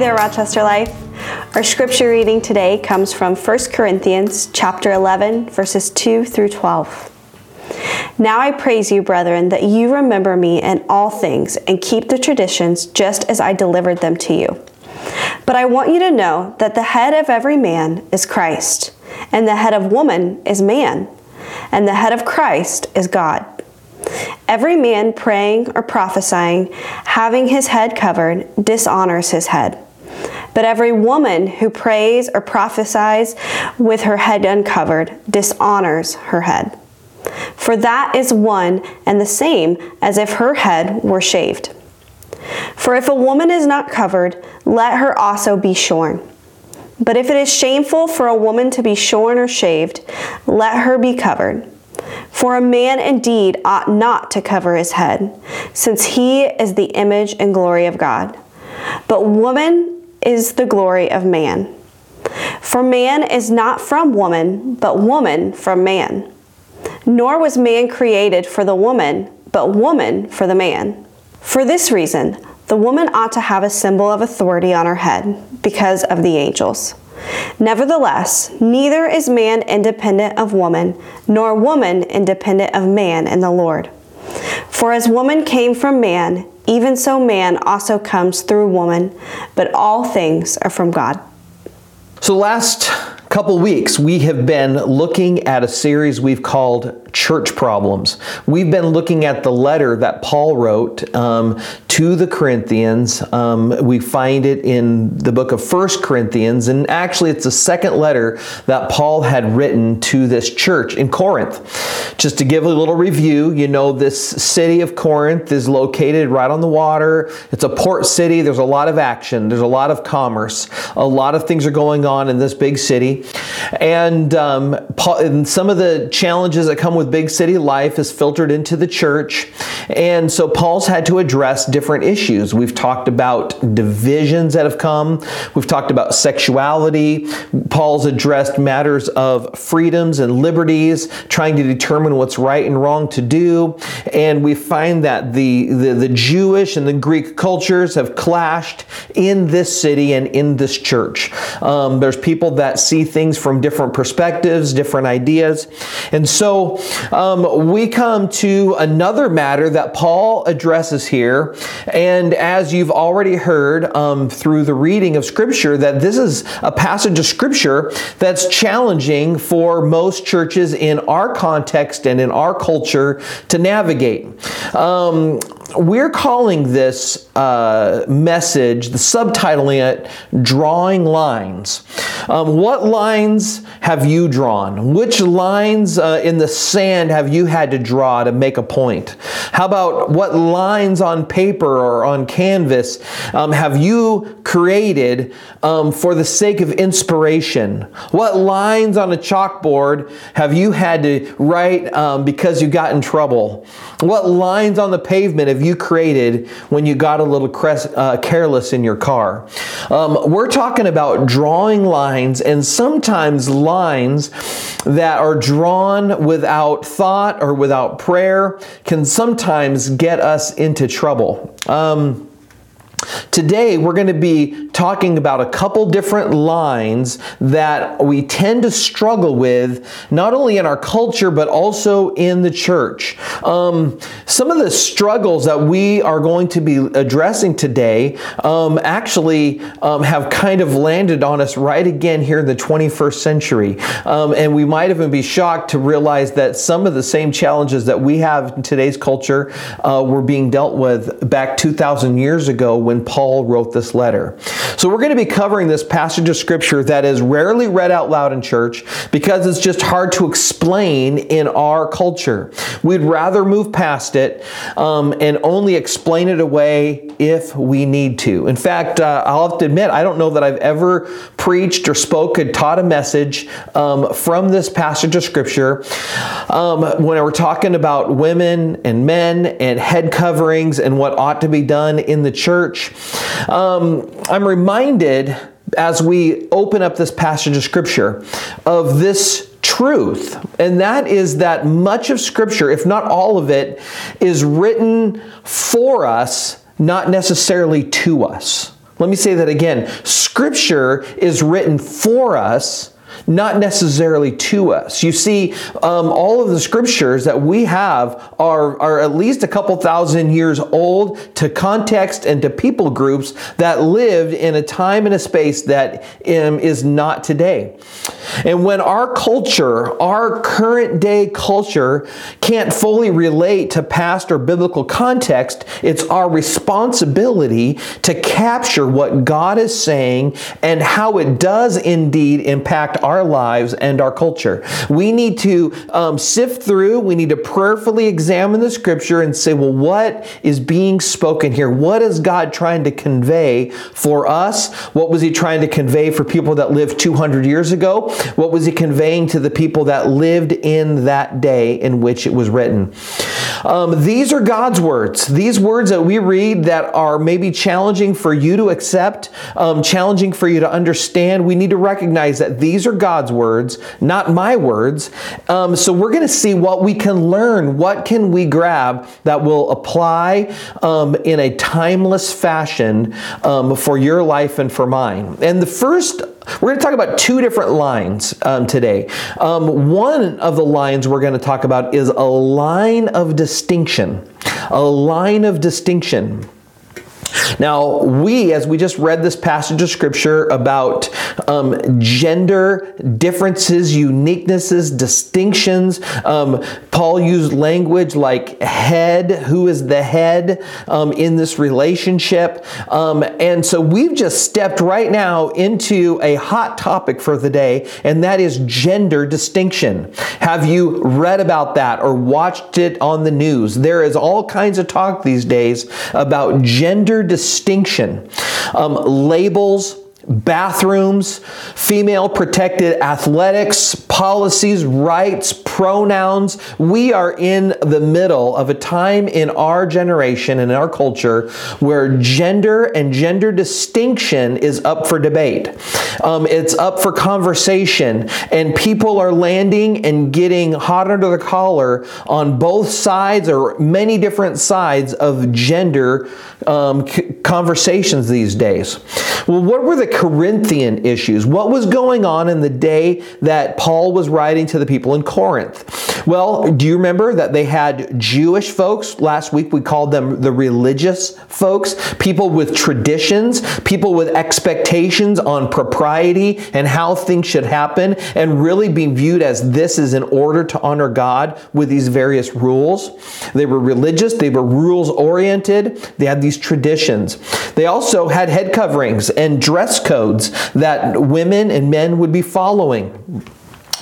there, Rochester Life. Our scripture reading today comes from 1 Corinthians chapter 11, verses 2 through 12. Now I praise you, brethren, that you remember me in all things and keep the traditions just as I delivered them to you. But I want you to know that the head of every man is Christ, and the head of woman is man, and the head of Christ is God. Every man praying or prophesying, having his head covered, dishonors his head. But every woman who prays or prophesies with her head uncovered dishonors her head. For that is one and the same as if her head were shaved. For if a woman is not covered, let her also be shorn. But if it is shameful for a woman to be shorn or shaved, let her be covered. For a man indeed ought not to cover his head, since he is the image and glory of God. But woman is the glory of man. For man is not from woman, but woman from man. Nor was man created for the woman, but woman for the man. For this reason, the woman ought to have a symbol of authority on her head, because of the angels. Nevertheless, neither is man independent of woman, nor woman independent of man in the Lord. For as woman came from man, even so man also comes through woman, but all things are from God. So, last couple weeks, we have been looking at a series we've called Church Problems. We've been looking at the letter that Paul wrote um, to the Corinthians. Um, we find it in the book of First Corinthians, and actually, it's the second letter that Paul had written to this church in Corinth. Just to give a little review, you know, this city of Corinth is located right on the water. It's a port city. There's a lot of action, there's a lot of commerce, a lot of things are going on in this big city. And, um, and some of the challenges that come with big city life is filtered into the church. And so Paul's had to address different issues. We've talked about divisions that have come, we've talked about sexuality. Paul's addressed matters of freedoms and liberties, trying to determine what's right and wrong to do. And we find that the, the, the Jewish and the Greek cultures have clashed in this city and in this church. Um, there's people that see things from different perspectives, different ideas. And so um, we come to another matter that Paul addresses here. And as you've already heard um, through the reading of Scripture, that this is a passage of Scripture that's challenging for most churches in our context and in our culture to navigate. Um, we're calling this uh, message, the subtitling it, Drawing Lines. Um, what lines have you drawn? Which lines uh, in the sand have you had to draw to make a point? How about what lines on paper or on canvas um, have you created um, for the sake of inspiration? What lines on a chalkboard have you had to write um, because you got in trouble? What lines on the pavement have you created when you got a little uh, careless in your car? Um, we're talking about drawing lines and sometimes lines that are drawn without thought or without prayer can sometimes get us into trouble. Um, Today, we're going to be talking about a couple different lines that we tend to struggle with, not only in our culture, but also in the church. Um, some of the struggles that we are going to be addressing today um, actually um, have kind of landed on us right again here in the 21st century. Um, and we might even be shocked to realize that some of the same challenges that we have in today's culture uh, were being dealt with back 2,000 years ago when Paul wrote this letter. So we're going to be covering this passage of scripture that is rarely read out loud in church because it's just hard to explain in our culture. We'd rather move past it um, and only explain it away if we need to. In fact, uh, I'll have to admit, I don't know that I've ever preached or spoken, taught a message um, from this passage of scripture um, when we're talking about women and men and head coverings and what ought to be done in the church church. Um, I'm reminded as we open up this passage of Scripture of this truth, and that is that much of Scripture, if not all of it, is written for us, not necessarily to us. Let me say that again. Scripture is written for us not necessarily to us. You see, um, all of the scriptures that we have are, are at least a couple thousand years old to context and to people groups that lived in a time and a space that um, is not today. And when our culture, our current day culture, can't fully relate to past or biblical context, it's our responsibility to capture what God is saying and how it does indeed impact our lives and our culture. We need to um, sift through, we need to prayerfully examine the scripture and say, well, what is being spoken here? What is God trying to convey for us? What was He trying to convey for people that lived 200 years ago? What was He conveying to the people that lived in that day in which it was written? Um, these are God's words. These words that we read that are maybe challenging for you to accept, um, challenging for you to understand. We need to recognize that these are God's words, not my words. Um, so we're going to see what we can learn. What can we grab that will apply um, in a timeless fashion um, for your life and for mine? And the first we're going to talk about two different lines um, today. Um, one of the lines we're going to talk about is a line of distinction. A line of distinction. Now, we, as we just read this passage of scripture about um, gender differences, uniquenesses, distinctions, um, Paul used language like head, who is the head um, in this relationship. Um, and so we've just stepped right now into a hot topic for the day, and that is gender distinction. Have you read about that or watched it on the news? There is all kinds of talk these days about gender distinction, um, labels, bathrooms, female protected athletics, policies, rights, pronouns. We are in the middle of a time in our generation and in our culture where gender and gender distinction is up for debate. Um, it's up for conversation, and people are landing and getting hot under the collar on both sides or many different sides of gender um, conversations these days. Well, what were the Corinthian issues? What was going on in the day that Paul was writing to the people in Corinth? Well, do you remember that they had Jewish folks? Last week we called them the religious folks, people with traditions, people with expectations on propriety and how things should happen, and really being viewed as this is in order to honor God with these various rules. They were religious, they were rules oriented, they had these traditions. They also had head coverings and dress codes that women and men would be following.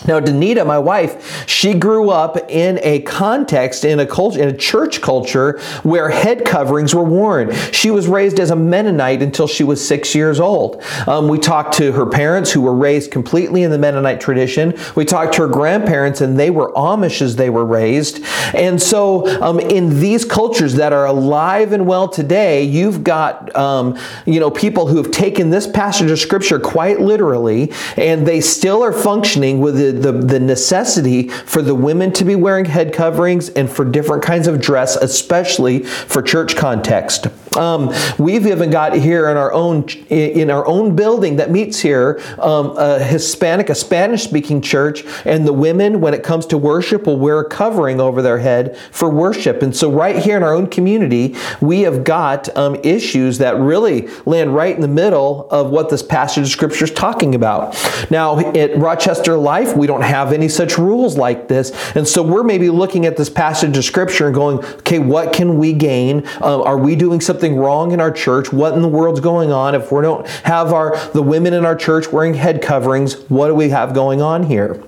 Now, Danita, my wife, she grew up in a context, in a culture, in a church culture where head coverings were worn. She was raised as a Mennonite until she was six years old. Um, we talked to her parents who were raised completely in the Mennonite tradition. We talked to her grandparents and they were Amish as they were raised. And so um, in these cultures that are alive and well today, you've got, um, you know, people who have taken this passage of scripture quite literally and they still are functioning with the the, necessity for the women to be wearing head coverings and for different kinds of dress, especially for church context. Um, we've even got here in our own in our own building that meets here um, a Hispanic, a Spanish-speaking church, and the women, when it comes to worship, will wear a covering over their head for worship. And so, right here in our own community, we have got um, issues that really land right in the middle of what this passage of scripture is talking about. Now, at Rochester Life, we don't have any such rules like this, and so we're maybe looking at this passage of scripture and going, okay, what can we gain? Uh, are we doing something wrong in our church. What in the world's going on? If we don't have our the women in our church wearing head coverings, what do we have going on here?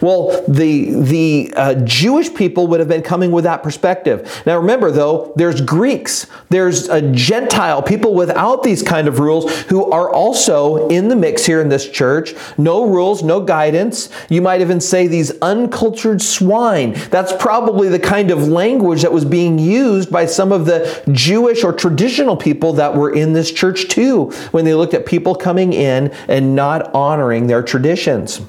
Well, the the uh, Jewish people would have been coming with that perspective. Now remember though, there's Greeks, there's a Gentile people without these kind of rules who are also in the mix here in this church. No rules, no guidance. You might even say these uncultured swine. That's probably the kind of language that was being used by some of the Jewish or traditional people that were in this church too when they looked at people coming in and not honoring their traditions.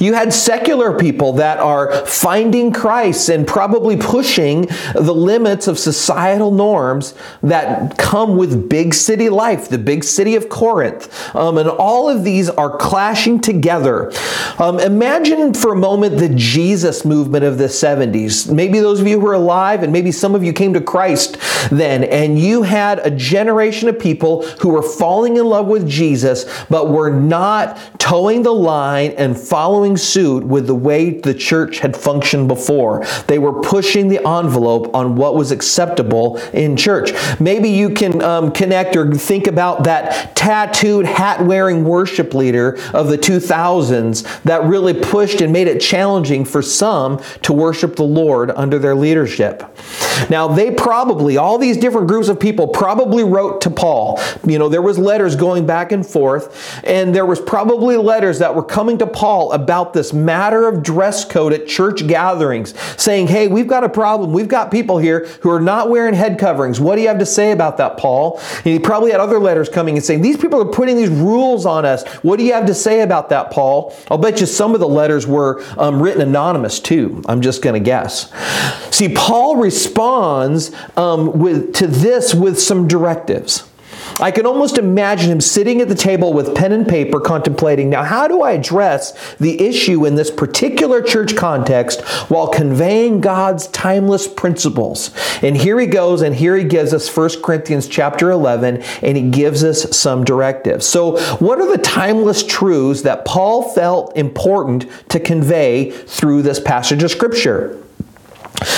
You had secular people that are finding Christ and probably pushing the limits of societal norms that come with big city life, the big city of Corinth. Um, and all of these are clashing together. Um, imagine for a moment the Jesus movement of the 70s. Maybe those of you who are alive, and maybe some of you came to Christ then, and you had a generation of people who were falling in love with Jesus, but were not toeing the line and following suit with the way the church had functioned before. They were pushing the envelope on what was acceptable in church. Maybe you can um, connect or think about that tattooed, hat wearing worship leader of the 2000s that really pushed and made it challenging for some to worship the Lord under their leadership. Now, they probably, all these different groups of people probably wrote to Paul. You know, there was letters going back and forth, and there was probably letters that were coming to Paul about this matter of dress code at church gatherings, saying, hey, we've got a problem. We've got people here who are not wearing head coverings. What do you have to say about that, Paul? And he probably had other letters coming and saying, these people are putting these rules on us. What do you have to say about that, Paul? I'll bet you some of the letters were um, written anonymous too. I'm just going to guess. See, Paul responds um, with, to this with some directives. I can almost imagine him sitting at the table with pen and paper contemplating now, how do I address the issue in this particular church context while conveying God's timeless principles? And here he goes, and here he gives us 1 Corinthians chapter 11, and he gives us some directives. So, what are the timeless truths that Paul felt important to convey through this passage of Scripture?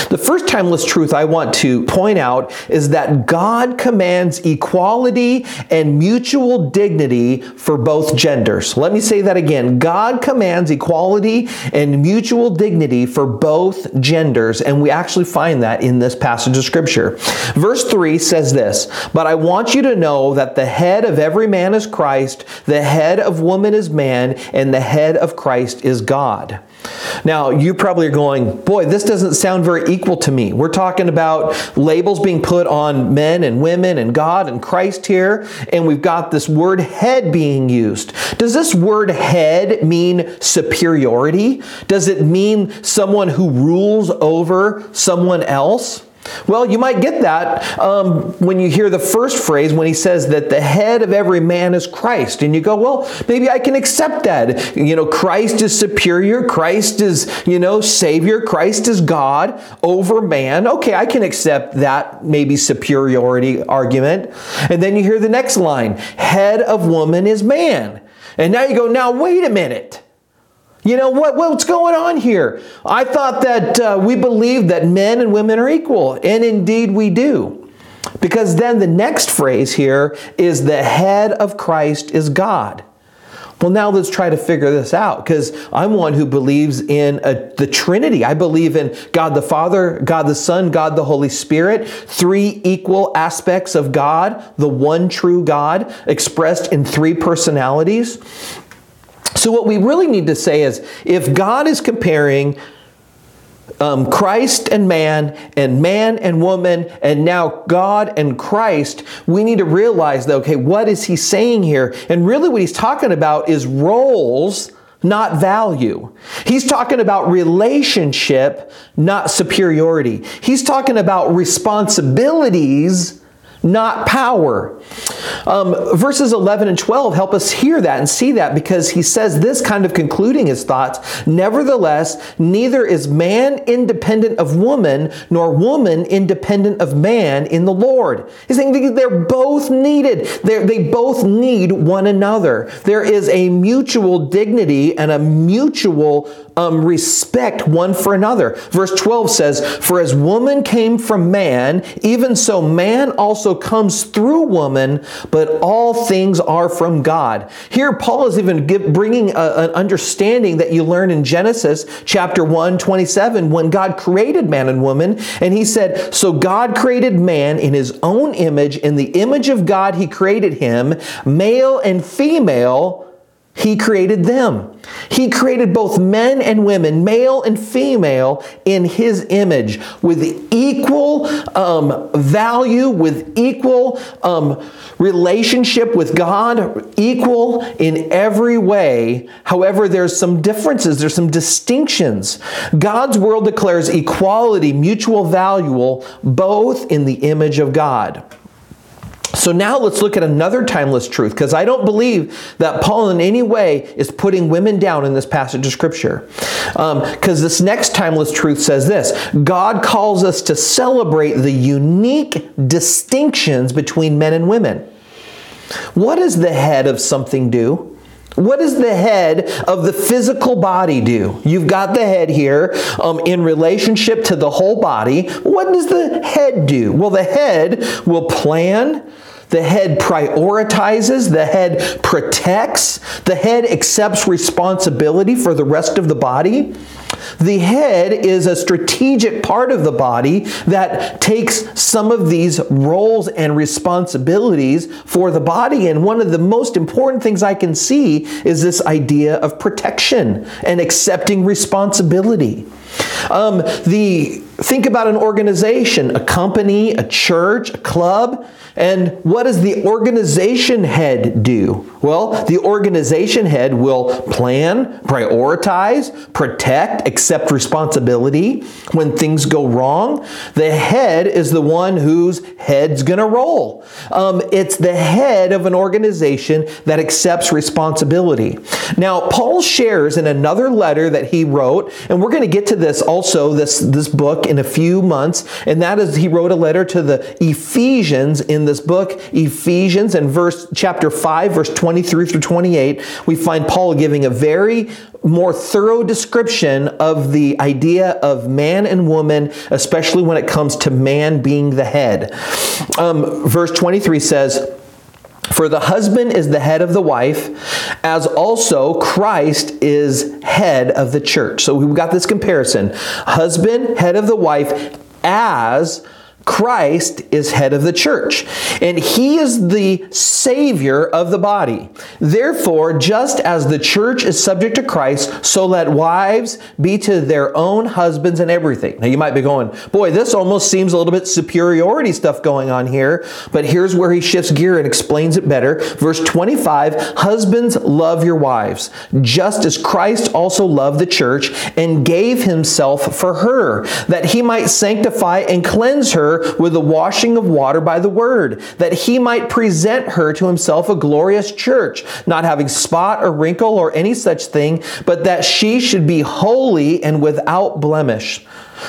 The first timeless truth I want to point out is that God commands equality and mutual dignity for both genders. Let me say that again. God commands equality and mutual dignity for both genders, and we actually find that in this passage of Scripture. Verse 3 says this But I want you to know that the head of every man is Christ, the head of woman is man, and the head of Christ is God. Now, you probably are going, boy, this doesn't sound very equal to me. We're talking about labels being put on men and women and God and Christ here, and we've got this word head being used. Does this word head mean superiority? Does it mean someone who rules over someone else? Well, you might get that um, when you hear the first phrase when he says that the head of every man is Christ. And you go, well, maybe I can accept that. You know, Christ is superior. Christ is, you know, Savior. Christ is God over man. Okay, I can accept that maybe superiority argument. And then you hear the next line head of woman is man. And now you go, now wait a minute. You know, what, what's going on here? I thought that uh, we believed that men and women are equal, and indeed we do. Because then the next phrase here is the head of Christ is God. Well, now let's try to figure this out because I'm one who believes in a, the Trinity. I believe in God the Father, God the Son, God the Holy Spirit, three equal aspects of God, the one true God expressed in three personalities. So, what we really need to say is if God is comparing um, Christ and man, and man and woman, and now God and Christ, we need to realize that, okay, what is he saying here? And really, what he's talking about is roles, not value. He's talking about relationship, not superiority. He's talking about responsibilities not power. Um, verses 11 and 12 help us hear that and see that because he says this kind of concluding his thoughts Nevertheless, neither is man independent of woman, nor woman independent of man in the Lord. He's saying they're both needed, they're, they both need one another. There is a mutual dignity and a mutual um, respect one for another. Verse 12 says, For as woman came from man, even so man also comes through woman, but all things are from God. Here, Paul is even give, bringing a, an understanding that you learn in Genesis chapter 1, 27, when God created man and woman. And he said, So God created man in his own image. In the image of God, he created him, male and female he created them. He created both men and women, male and female, in His image with equal um, value, with equal um, relationship with God, equal in every way. However, there's some differences, there's some distinctions. God's world declares equality, mutual value, both in the image of God. So now let's look at another timeless truth because I don't believe that Paul in any way is putting women down in this passage of Scripture. Because um, this next timeless truth says this God calls us to celebrate the unique distinctions between men and women. What does the head of something do? What does the head of the physical body do? You've got the head here um, in relationship to the whole body. What does the head do? Well, the head will plan, the head prioritizes, the head protects, the head accepts responsibility for the rest of the body. The head is a strategic part of the body that takes some of these roles and responsibilities for the body. And one of the most important things I can see is this idea of protection and accepting responsibility. Um, the think about an organization, a company, a church, a club. And what does the organization head do? Well, the organization head will plan, prioritize, protect, accept responsibility when things go wrong. The head is the one whose head's to roll. Um, it's the head of an organization that accepts responsibility. Now, Paul shares in another letter that he wrote, and we're to get to this also, this, this book in a few months, and that is he wrote a letter to the Ephesians in this book, Ephesians, and verse chapter 5, verse 23 through 28, we find Paul giving a very more thorough description of the idea of man and woman, especially when it comes to man being the head. Um, verse 23 says, for the husband is the head of the wife, as also Christ is head of the church. So we've got this comparison. Husband, head of the wife, as Christ is head of the church, and he is the savior of the body. Therefore, just as the church is subject to Christ, so let wives be to their own husbands and everything. Now, you might be going, boy, this almost seems a little bit superiority stuff going on here, but here's where he shifts gear and explains it better. Verse 25 Husbands, love your wives, just as Christ also loved the church and gave himself for her, that he might sanctify and cleanse with the washing of water by the word, that he might present her to himself a glorious church, not having spot or wrinkle or any such thing, but that she should be holy and without blemish.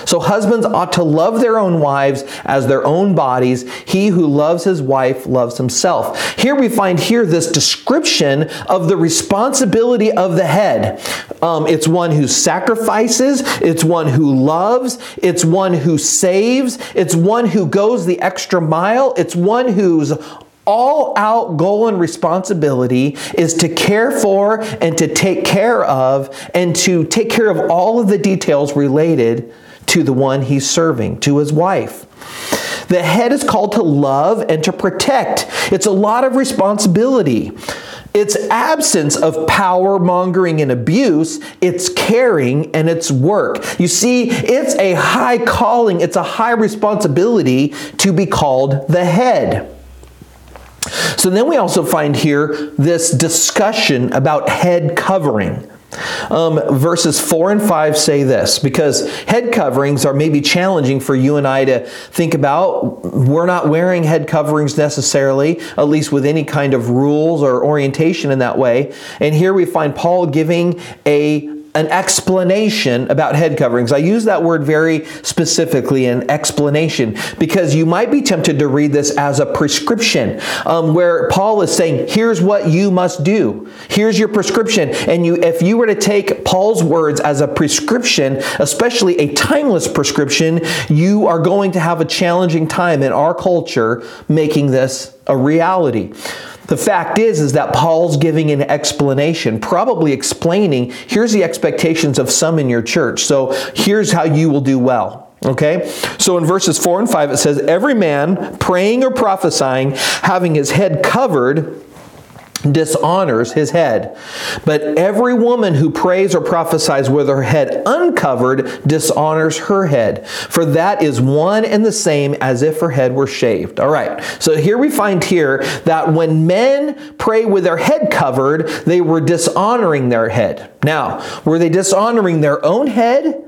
So husbands ought to love their own wives as their own bodies. He who loves his wife loves himself. Here we find here this description of the responsibility of the head. Um, it's one who sacrifices, it's one who loves, it's one who saves, it's one who goes the extra mile, it's one who's all out goal and responsibility is to care for and to take care of and to take care of all of the details related to the one he's serving, to his wife. The head is called to love and to protect. It's a lot of responsibility. It's absence of power mongering and abuse, it's caring and it's work. You see, it's a high calling, it's a high responsibility to be called the head. So then we also find here this discussion about head covering. Um, verses 4 and 5 say this because head coverings are maybe challenging for you and I to think about. We're not wearing head coverings necessarily, at least with any kind of rules or orientation in that way. And here we find Paul giving a an explanation about head coverings. I use that word very specifically, an explanation, because you might be tempted to read this as a prescription, um, where Paul is saying, "Here's what you must do. Here's your prescription." And you, if you were to take Paul's words as a prescription, especially a timeless prescription, you are going to have a challenging time in our culture making this a reality. The fact is is that Paul's giving an explanation, probably explaining, here's the expectations of some in your church. So here's how you will do well. Okay? So in verses 4 and 5 it says every man praying or prophesying having his head covered dishonors his head. But every woman who prays or prophesies with her head uncovered dishonors her head, for that is one and the same as if her head were shaved. All right, so here we find here that when men pray with their head covered, they were dishonoring their head. Now, were they dishonoring their own head?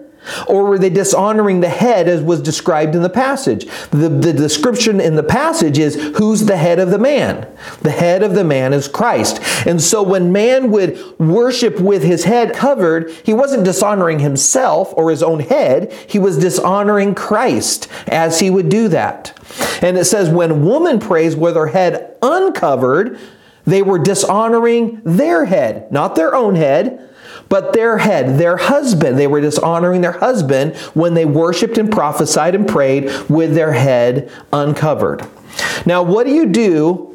Or were they dishonoring the head as was described in the passage? The, the description in the passage is who's the head of the man? The head of the man is Christ. And so when man would worship with his head covered, he wasn't dishonoring himself or his own head, he was dishonoring Christ as he would do that. And it says, when woman prays with her head uncovered, they were dishonoring their head, not their own head but their head, their husband, they were dishonoring their husband when they worshiped and prophesied and prayed with their head uncovered. Now, what do you do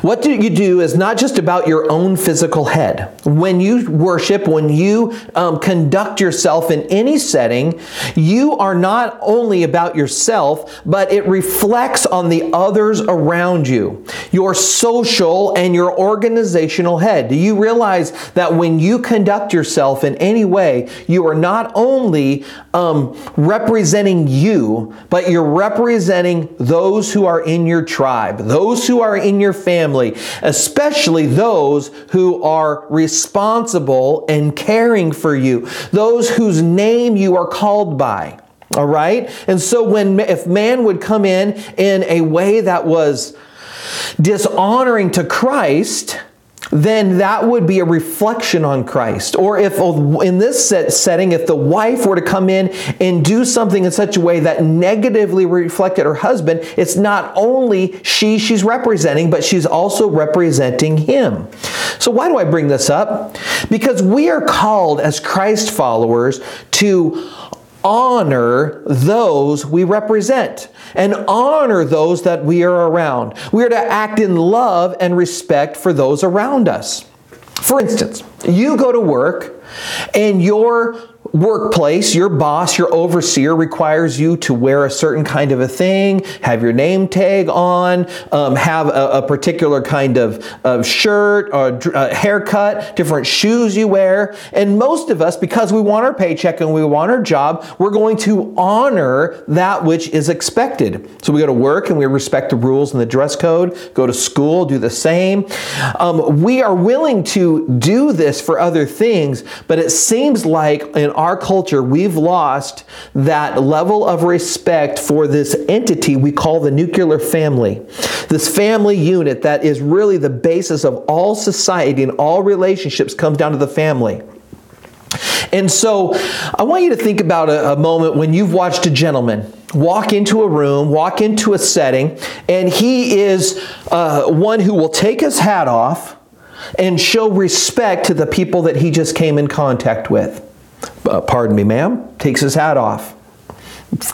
what do you do is not just about your own physical head. When you worship, when you um, conduct yourself in any setting, you are not only about yourself, but it reflects on the others around you, your social and your organizational head. Do you realize that when you conduct yourself in any way, you are not only um, representing you, but you're representing those who are in your tribe, those who are in your family, especially those who are responsible and caring for you, those whose name you are called by. All right? And so when if man would come in in a way that was dishonoring to Christ, then that would be a reflection on Christ. Or if oh, in this setting, if the wife were to come in and do something in such a way that negatively reflected her husband, it's not only she she's representing, but she's also representing him. So why do I bring this up? Because we are called as Christ followers to honor those we represent and honor those that we are around. We are to act in love and respect for those around us. For instance, you go to work and your workplace, your boss, your overseer requires you to wear a certain kind of a thing, have your name tag on, um, have a, a, particular kind of, of shirt or haircut, different shoes you wear. And most of us, because we want our paycheck and we want our job, we're going to honor that which is expected. So we go to work and we respect the rules and the dress code, go to school, do the same. Um, we are willing to do this for other things, but it seems like in our culture, we've lost that level of respect for this entity we call the nuclear family. This family unit that is really the basis of all society and all relationships comes down to the family. And so I want you to think about a, a, moment when you've watched a gentleman walk into a room, walk into a setting, and he is uh, one who will take his hat off and show respect to the people that he just came in contact with uh, pardon me, ma'am, takes his hat off.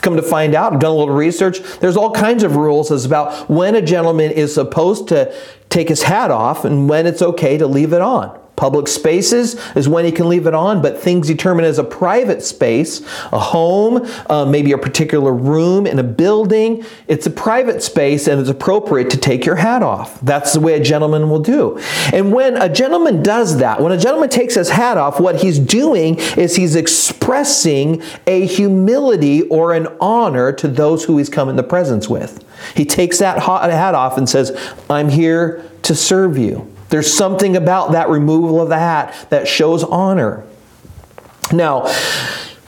Come to find out, I've done a little research. There's all kinds of rules as about when a gentleman is supposed to take his hat off and when it's okay to leave it on. Public spaces is when he can leave it on, but things determined as a private space, a home, uh, maybe a particular room in a building, it's a private space and it's appropriate to take your hat off. That's the way a gentleman will do. And when a gentleman does that, when a gentleman takes his hat off, what he's doing is he's expressing a humility or an honor to those who he's come in the presence with. He takes that hat off and says, I'm here to serve you. There's something about that removal of the hat that shows honor. Now,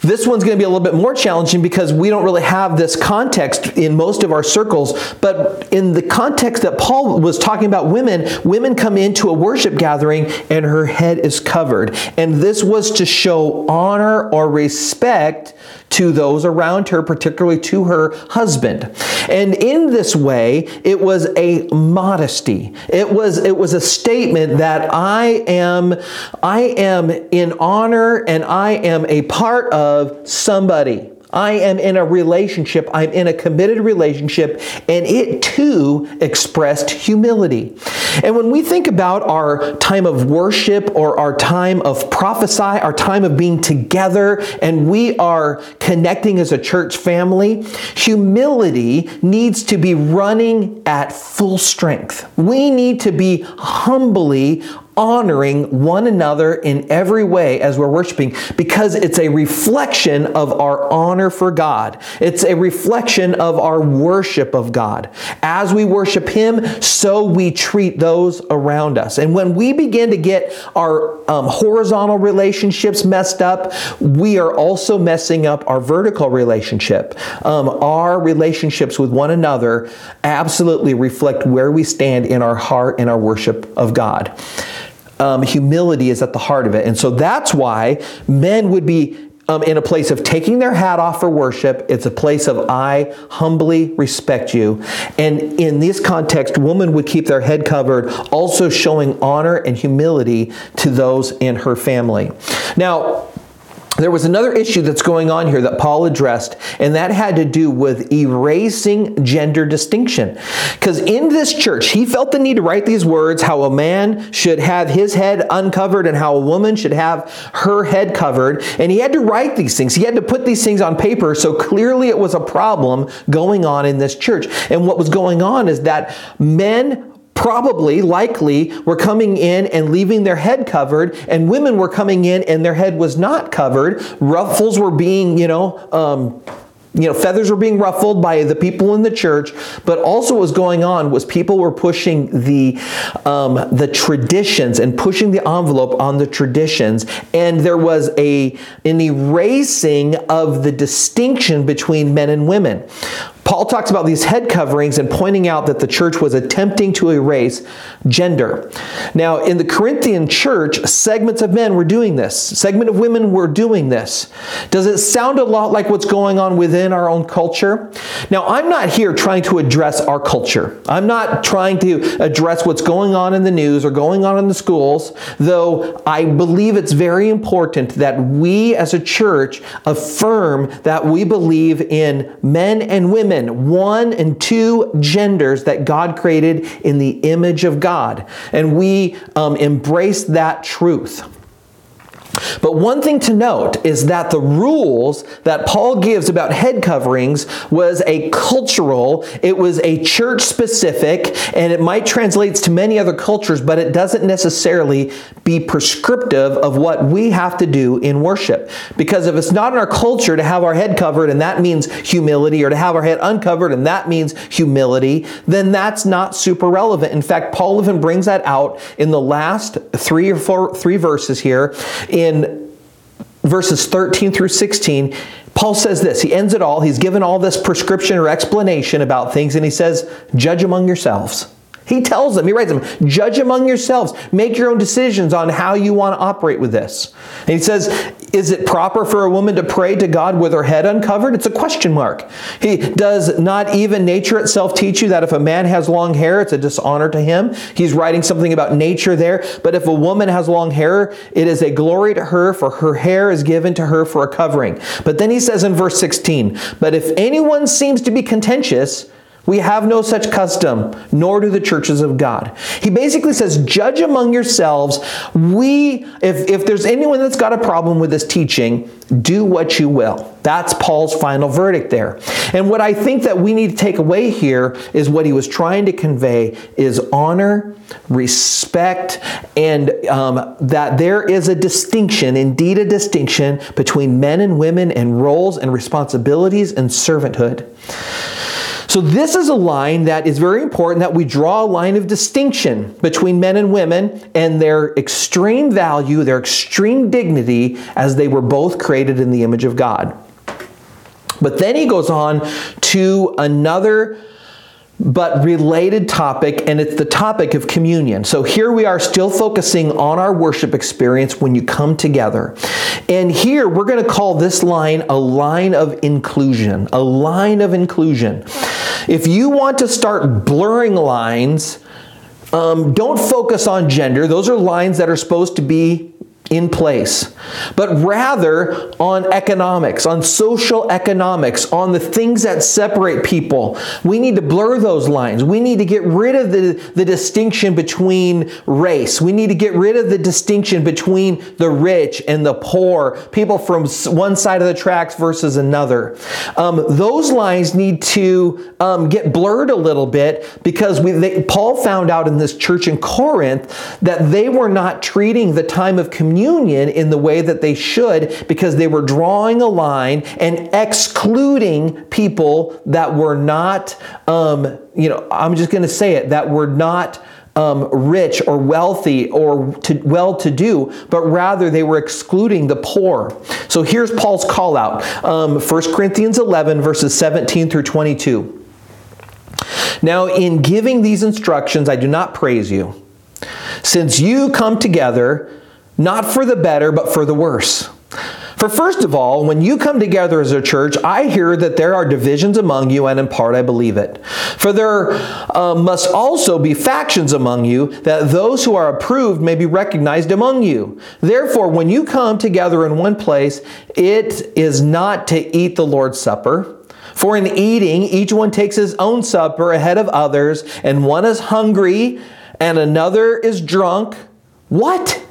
this one's going to be a little bit more challenging because we don't really have this context in most of our circles. But in the context that Paul was talking about women, women come into a worship gathering and her head is covered. And this was to show honor or respect to those around her, particularly to her husband. And in this way, it was a modesty. It was it was a statement that I am I am in honor and I am a part of somebody. I am in a relationship, I'm in a committed relationship, and it too expressed humility. And when we think about our time of worship or our time of prophesy, our time of being together, and we are connecting as a church family, humility needs to be running at full strength. We need to be humbly honoring one another in every way as we're worshiping because it's a reflection of our honor for God. It's a reflection of our worship of God. As we worship Him, so we treat those around us. And when we begin to get our um, horizontal relationships messed up, we are also messing up our vertical relationship. Um, our relationships with one another absolutely reflect where we stand in our heart and our worship of God um, humility is at the heart of it. And so that's why men would be um, in a place of taking their hat off for worship. It's a place of I humbly respect you. And in this context, women would keep their head covered, also showing honor and humility to those in her family. Now, there was another issue that's going on here that Paul addressed, and that had to do with erasing gender distinction. Because in this church, he felt the need to write these words how a man should have his head uncovered and how a woman should have her head covered. And he had to write these things, he had to put these things on paper. So clearly, it was a problem going on in this church. And what was going on is that men probably, likely, were coming in and leaving their head covered, and women were coming in and their head was not covered. Ruffles were being, you know, um, you know, feathers were being ruffled by the people in the church, but also what was going on was people were pushing the um, the traditions and pushing the envelope on the traditions, and there was a an erasing of the distinction between men and women. Paul talks about these head coverings and pointing out that the church was attempting to erase gender. Now, in the Corinthian church, segments of men were doing this, segment of women were doing this. Does it sound a lot like what's going on within our own culture? Now, I'm not here trying to address our culture. I'm not trying to address what's going on in the news or going on in the schools, though I believe it's very important that we as a church affirm that we believe in men and women one and two genders that God created in the image of God. And we um, embrace that truth. But one thing to note is that the rules that Paul gives about head coverings was a cultural, it was a church specific, and it might translate to many other cultures, but it doesn't necessarily be prescriptive of what we have to do in worship. Because if it's not in our culture to have our head covered and that means humility, or to have our head uncovered and that means humility, then that's not super relevant. In fact, Paul even brings that out in the last three or four, three verses here in verses 13 through 16, Paul says this. He ends it all. He's given all this prescription or explanation about things, and he says, Judge among yourselves. He tells them, he writes them, judge among yourselves. Make your own decisions on how you want to operate with this. And he says, is it proper for a woman to pray to God with her head uncovered? It's a question mark. He does not even nature itself teach you that if a man has long hair, it's a dishonor to him. He's writing something about nature there. But if a woman has long hair, it is a glory to her, for her hair is given to her for a covering. But then he says in verse 16, but if anyone seems to be contentious, we have no such custom, nor do the churches of God. He basically says, judge among yourselves. We, if, if there's anyone that's got a problem with this teaching, do what you will. That's Paul's final verdict there. And what I think that we need to take away here is what he was trying to convey is honor, respect, and um, that there is a distinction, indeed a distinction, between men and women and roles and responsibilities and servanthood. So, this is a line that is very important that we draw a line of distinction between men and women and their extreme value, their extreme dignity, as they were both created in the image of God. But then he goes on to another but related topic, and it's the topic of communion. So here we are still focusing on our worship experience when you come together. And here we're going to call this line a line of inclusion, a line of inclusion. If you want to start blurring lines, um, don't focus on gender. Those are lines that are supposed to be in place, but rather on economics, on social economics, on the things that separate people. We need to blur those lines. We need to get rid of the, the distinction between race. We need to get rid of the distinction between the rich and the poor, people from one side of the tracks versus another. Um, those lines need to um, get blurred a little bit because we, they, Paul found out in this church in Corinth that they were not treating the time of communion in the way that they should because they were drawing a line and excluding people that were not, um, you know, I'm just going to say it, that were not. Um, rich or wealthy or to, well to do, but rather they were excluding the poor. So here's Paul's call out um, 1 Corinthians 11, verses 17 through 22. Now, in giving these instructions, I do not praise you, since you come together not for the better, but for the worse. For first of all, when you come together as a church, I hear that there are divisions among you, and in part I believe it. For there uh, must also be factions among you, that those who are approved may be recognized among you. Therefore, when you come together in one place, it is not to eat the Lord's Supper. For in eating, each one takes his own supper ahead of others, and one is hungry, and another is drunk. What?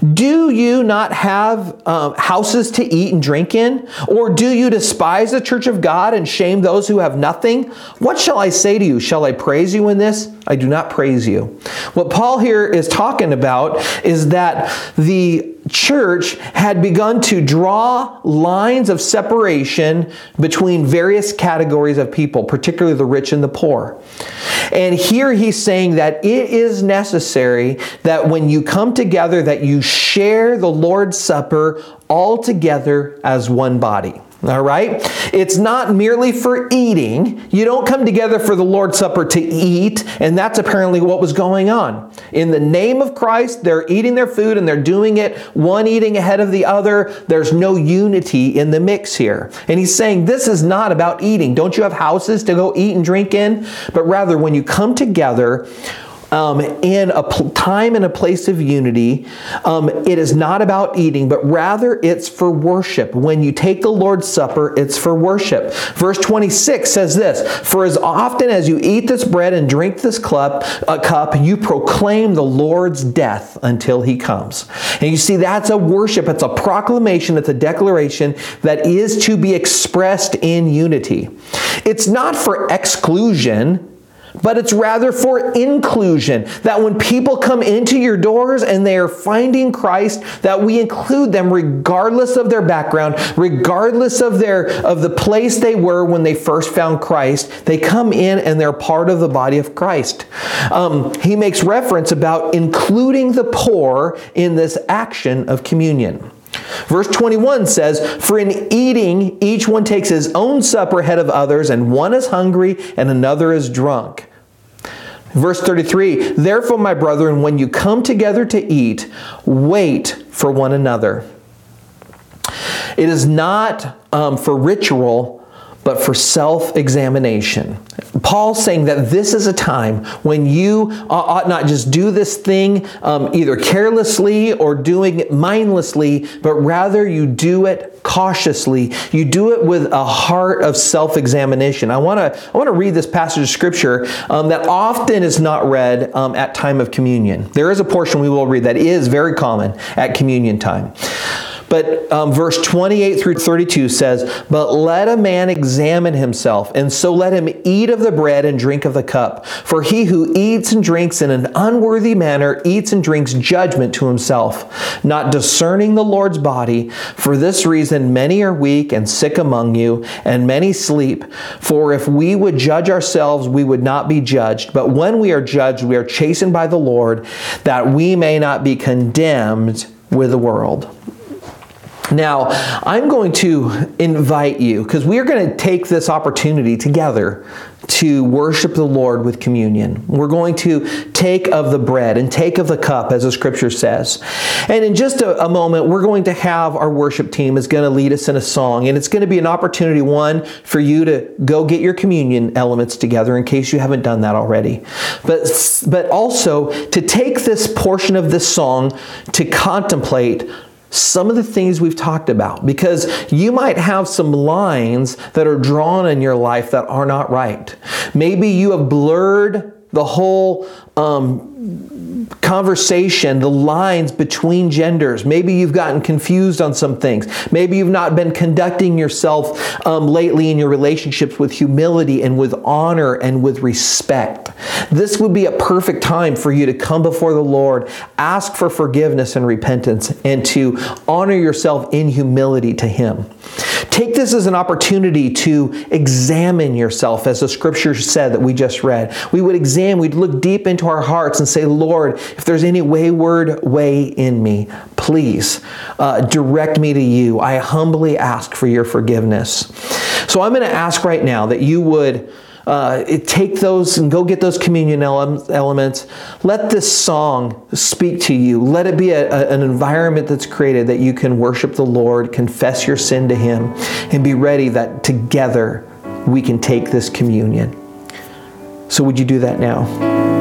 Do you not have um, houses to eat and drink in? Or do you despise the church of God and shame those who have nothing? What shall I say to you? Shall I praise you in this? I do not praise you. What Paul here is talking about is that the church had begun to draw lines of separation between various categories of people, particularly the rich and the poor. And here he's saying that it is necessary that when you come together that you share the Lord's Supper all together as one body. All right? It's not merely for eating. You don't come together for the Lord's Supper to eat, and that's apparently what was going on. In the name of Christ, they're eating their food and they're doing it, one eating ahead of the other. There's no unity in the mix here. And he's saying this is not about eating. Don't you have houses to go eat and drink in? But rather, when you come together, um, in a pl- time and a place of unity. Um, it is not about eating, but rather it's for worship. When you take the Lord's Supper, it's for worship. Verse 26 says this For as often as you eat this bread and drink this cup, uh, cup you proclaim the Lord's death until he comes. And you see, that's a worship, it's a proclamation, it's a declaration that is to be expressed in unity. It's not for exclusion but it's rather for inclusion. That when people come into your doors and they are finding Christ, that we include them regardless of their background, regardless of their of the place they were when they first found Christ. They come in and they're part of the body of Christ. Um, he makes reference about including the poor in this action of communion. Verse 21 says, For in eating, each one takes his own supper ahead of others, and one is hungry and another is drunk. Verse 33 Therefore, my brethren, when you come together to eat, wait for one another. It is not um, for ritual, but for self examination. Paul's saying that this is a time when you ought not just do this thing um, either carelessly or doing it mindlessly, but rather you do it cautiously. You do it with a heart of self examination. I want to I want to read this passage of scripture um, that often is not read um, at time of communion. There is a portion we will read that is very common at communion time. But um, verse 28 through 32 says, But let a man examine himself, and so let him eat of the bread and drink of the cup. For he who eats and drinks in an unworthy manner eats and drinks judgment to himself, not discerning the Lord's body. For this reason, many are weak and sick among you, and many sleep. For if we would judge ourselves, we would not be judged. But when we are judged, we are chastened by the Lord, that we may not be condemned with the world. Now, I'm going to invite you, because we are going to take this opportunity together to worship the Lord with communion. We're going to take of the bread and take of the cup, as the scripture says. And in just a, a moment, we're going to have our worship team is going to lead us in a song. And it's going to be an opportunity, one, for you to go get your communion elements together in case you haven't done that already. But, but also to take this portion of this song to contemplate some of the things we've talked about because you might have some lines that are drawn in your life that are not right. Maybe you have blurred the whole um, conversation, the lines between genders. Maybe you've gotten confused on some things. Maybe you've not been conducting yourself um, lately in your relationships with humility and with honor and with respect. This would be a perfect time for you to come before the Lord, ask for forgiveness and repentance, and to honor yourself in humility to Him. Take this as an opportunity to examine yourself, as the scripture said that we just read. We would examine, we'd look deep into our hearts and say, Lord, if there's any wayward way in me, please uh, direct me to you. I humbly ask for your forgiveness. So I'm going to ask right now that you would. Uh, take those and go get those communion ele- elements. Let this song speak to you. Let it be a, a, an environment that's created that you can worship the Lord, confess your sin to Him, and be ready that together we can take this communion. So, would you do that now?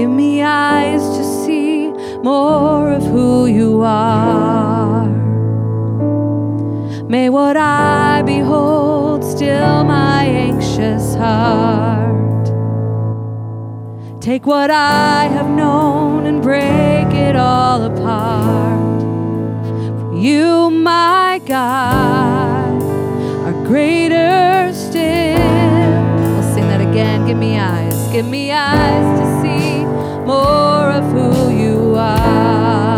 Give me eyes to see more of who you are. May what I behold still my anxious heart. Take what I have known and break it all apart. For you, my God, are greater still. We'll sing that again. Give me eyes, give me eyes to see more of who you are.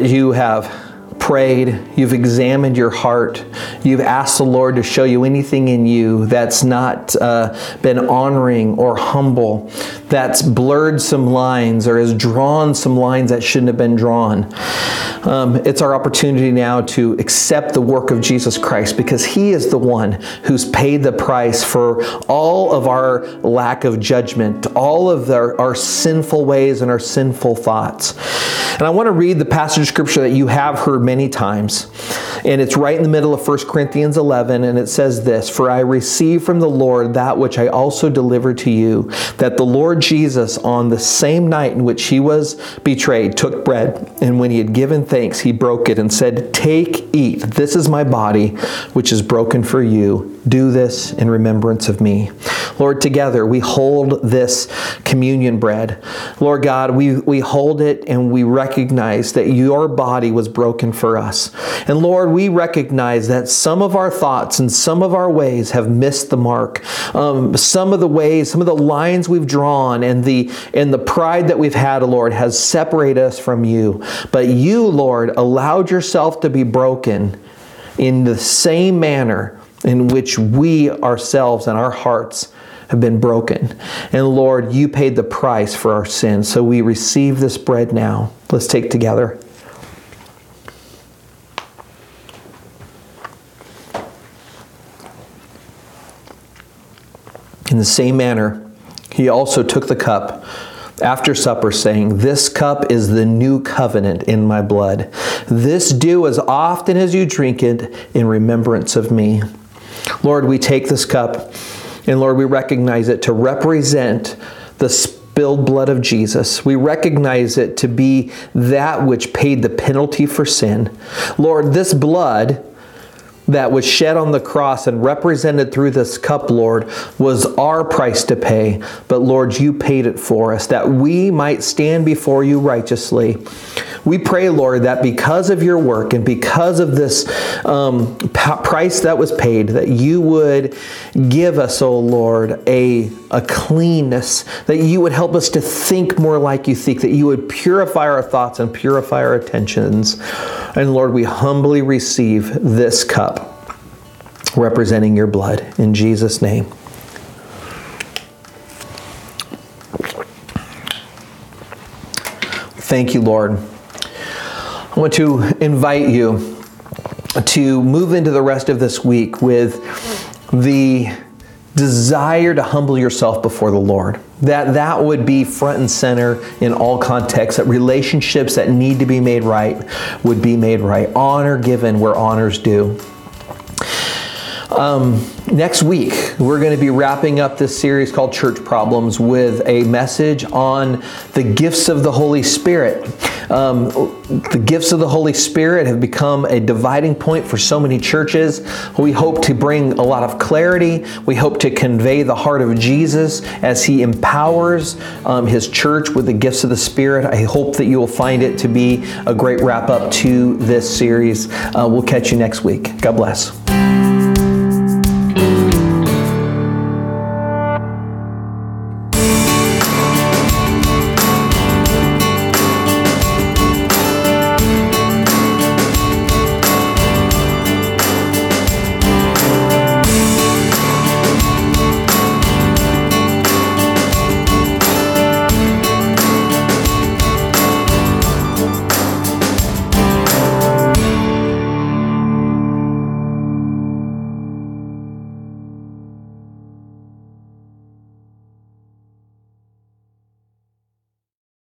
That you have prayed, you've examined your heart, you've asked the Lord to show you anything in you that's not uh, been honoring or humble, that's blurred some lines or has drawn some lines that shouldn't have been drawn. Um, it's our opportunity now to accept the work of Jesus Christ because He is the one who's paid the price for all of our lack of judgment, all of our, our sinful ways and our sinful thoughts. And I want to read the passage of scripture that you have heard many times. And it's right in the middle of 1 Corinthians 11, and it says this For I received from the Lord that which I also delivered to you, that the Lord Jesus, on the same night in which he was betrayed, took bread, and when he had given thanks, he broke it and said, Take, eat, this is my body, which is broken for you. Do this in remembrance of me. Lord, together we hold this communion bread. Lord God, we, we hold it and we recognize that your body was broken for us. And Lord, we recognize that some of our thoughts and some of our ways have missed the mark. Um, some of the ways, some of the lines we've drawn and the and the pride that we've had, Lord, has separated us from you. But you, Lord, allowed yourself to be broken in the same manner in which we ourselves and our hearts have been broken. And Lord, you paid the price for our sins. So we receive this bread now. Let's take together. In the same manner, he also took the cup after supper, saying, This cup is the new covenant in my blood. This do as often as you drink it in remembrance of me. Lord, we take this cup, and Lord, we recognize it to represent the spilled blood of Jesus. We recognize it to be that which paid the penalty for sin. Lord, this blood that was shed on the cross and represented through this cup, Lord, was our price to pay. But Lord, you paid it for us that we might stand before you righteously. We pray, Lord, that because of your work and because of this um, price that was paid, that you would give us, oh Lord, a, a cleanness, that you would help us to think more like you think, that you would purify our thoughts and purify our attentions. And Lord, we humbly receive this cup representing your blood. In Jesus' name. Thank you, Lord. I want to invite you to move into the rest of this week with the desire to humble yourself before the Lord. That that would be front and center in all contexts. That relationships that need to be made right would be made right. Honor given where honor's due. Um, next week, we're going to be wrapping up this series called Church Problems with a message on the gifts of the Holy Spirit. Um, the gifts of the Holy Spirit have become a dividing point for so many churches. We hope to bring a lot of clarity. We hope to convey the heart of Jesus as He empowers um, His church with the gifts of the Spirit. I hope that you will find it to be a great wrap up to this series. Uh, we'll catch you next week. God bless.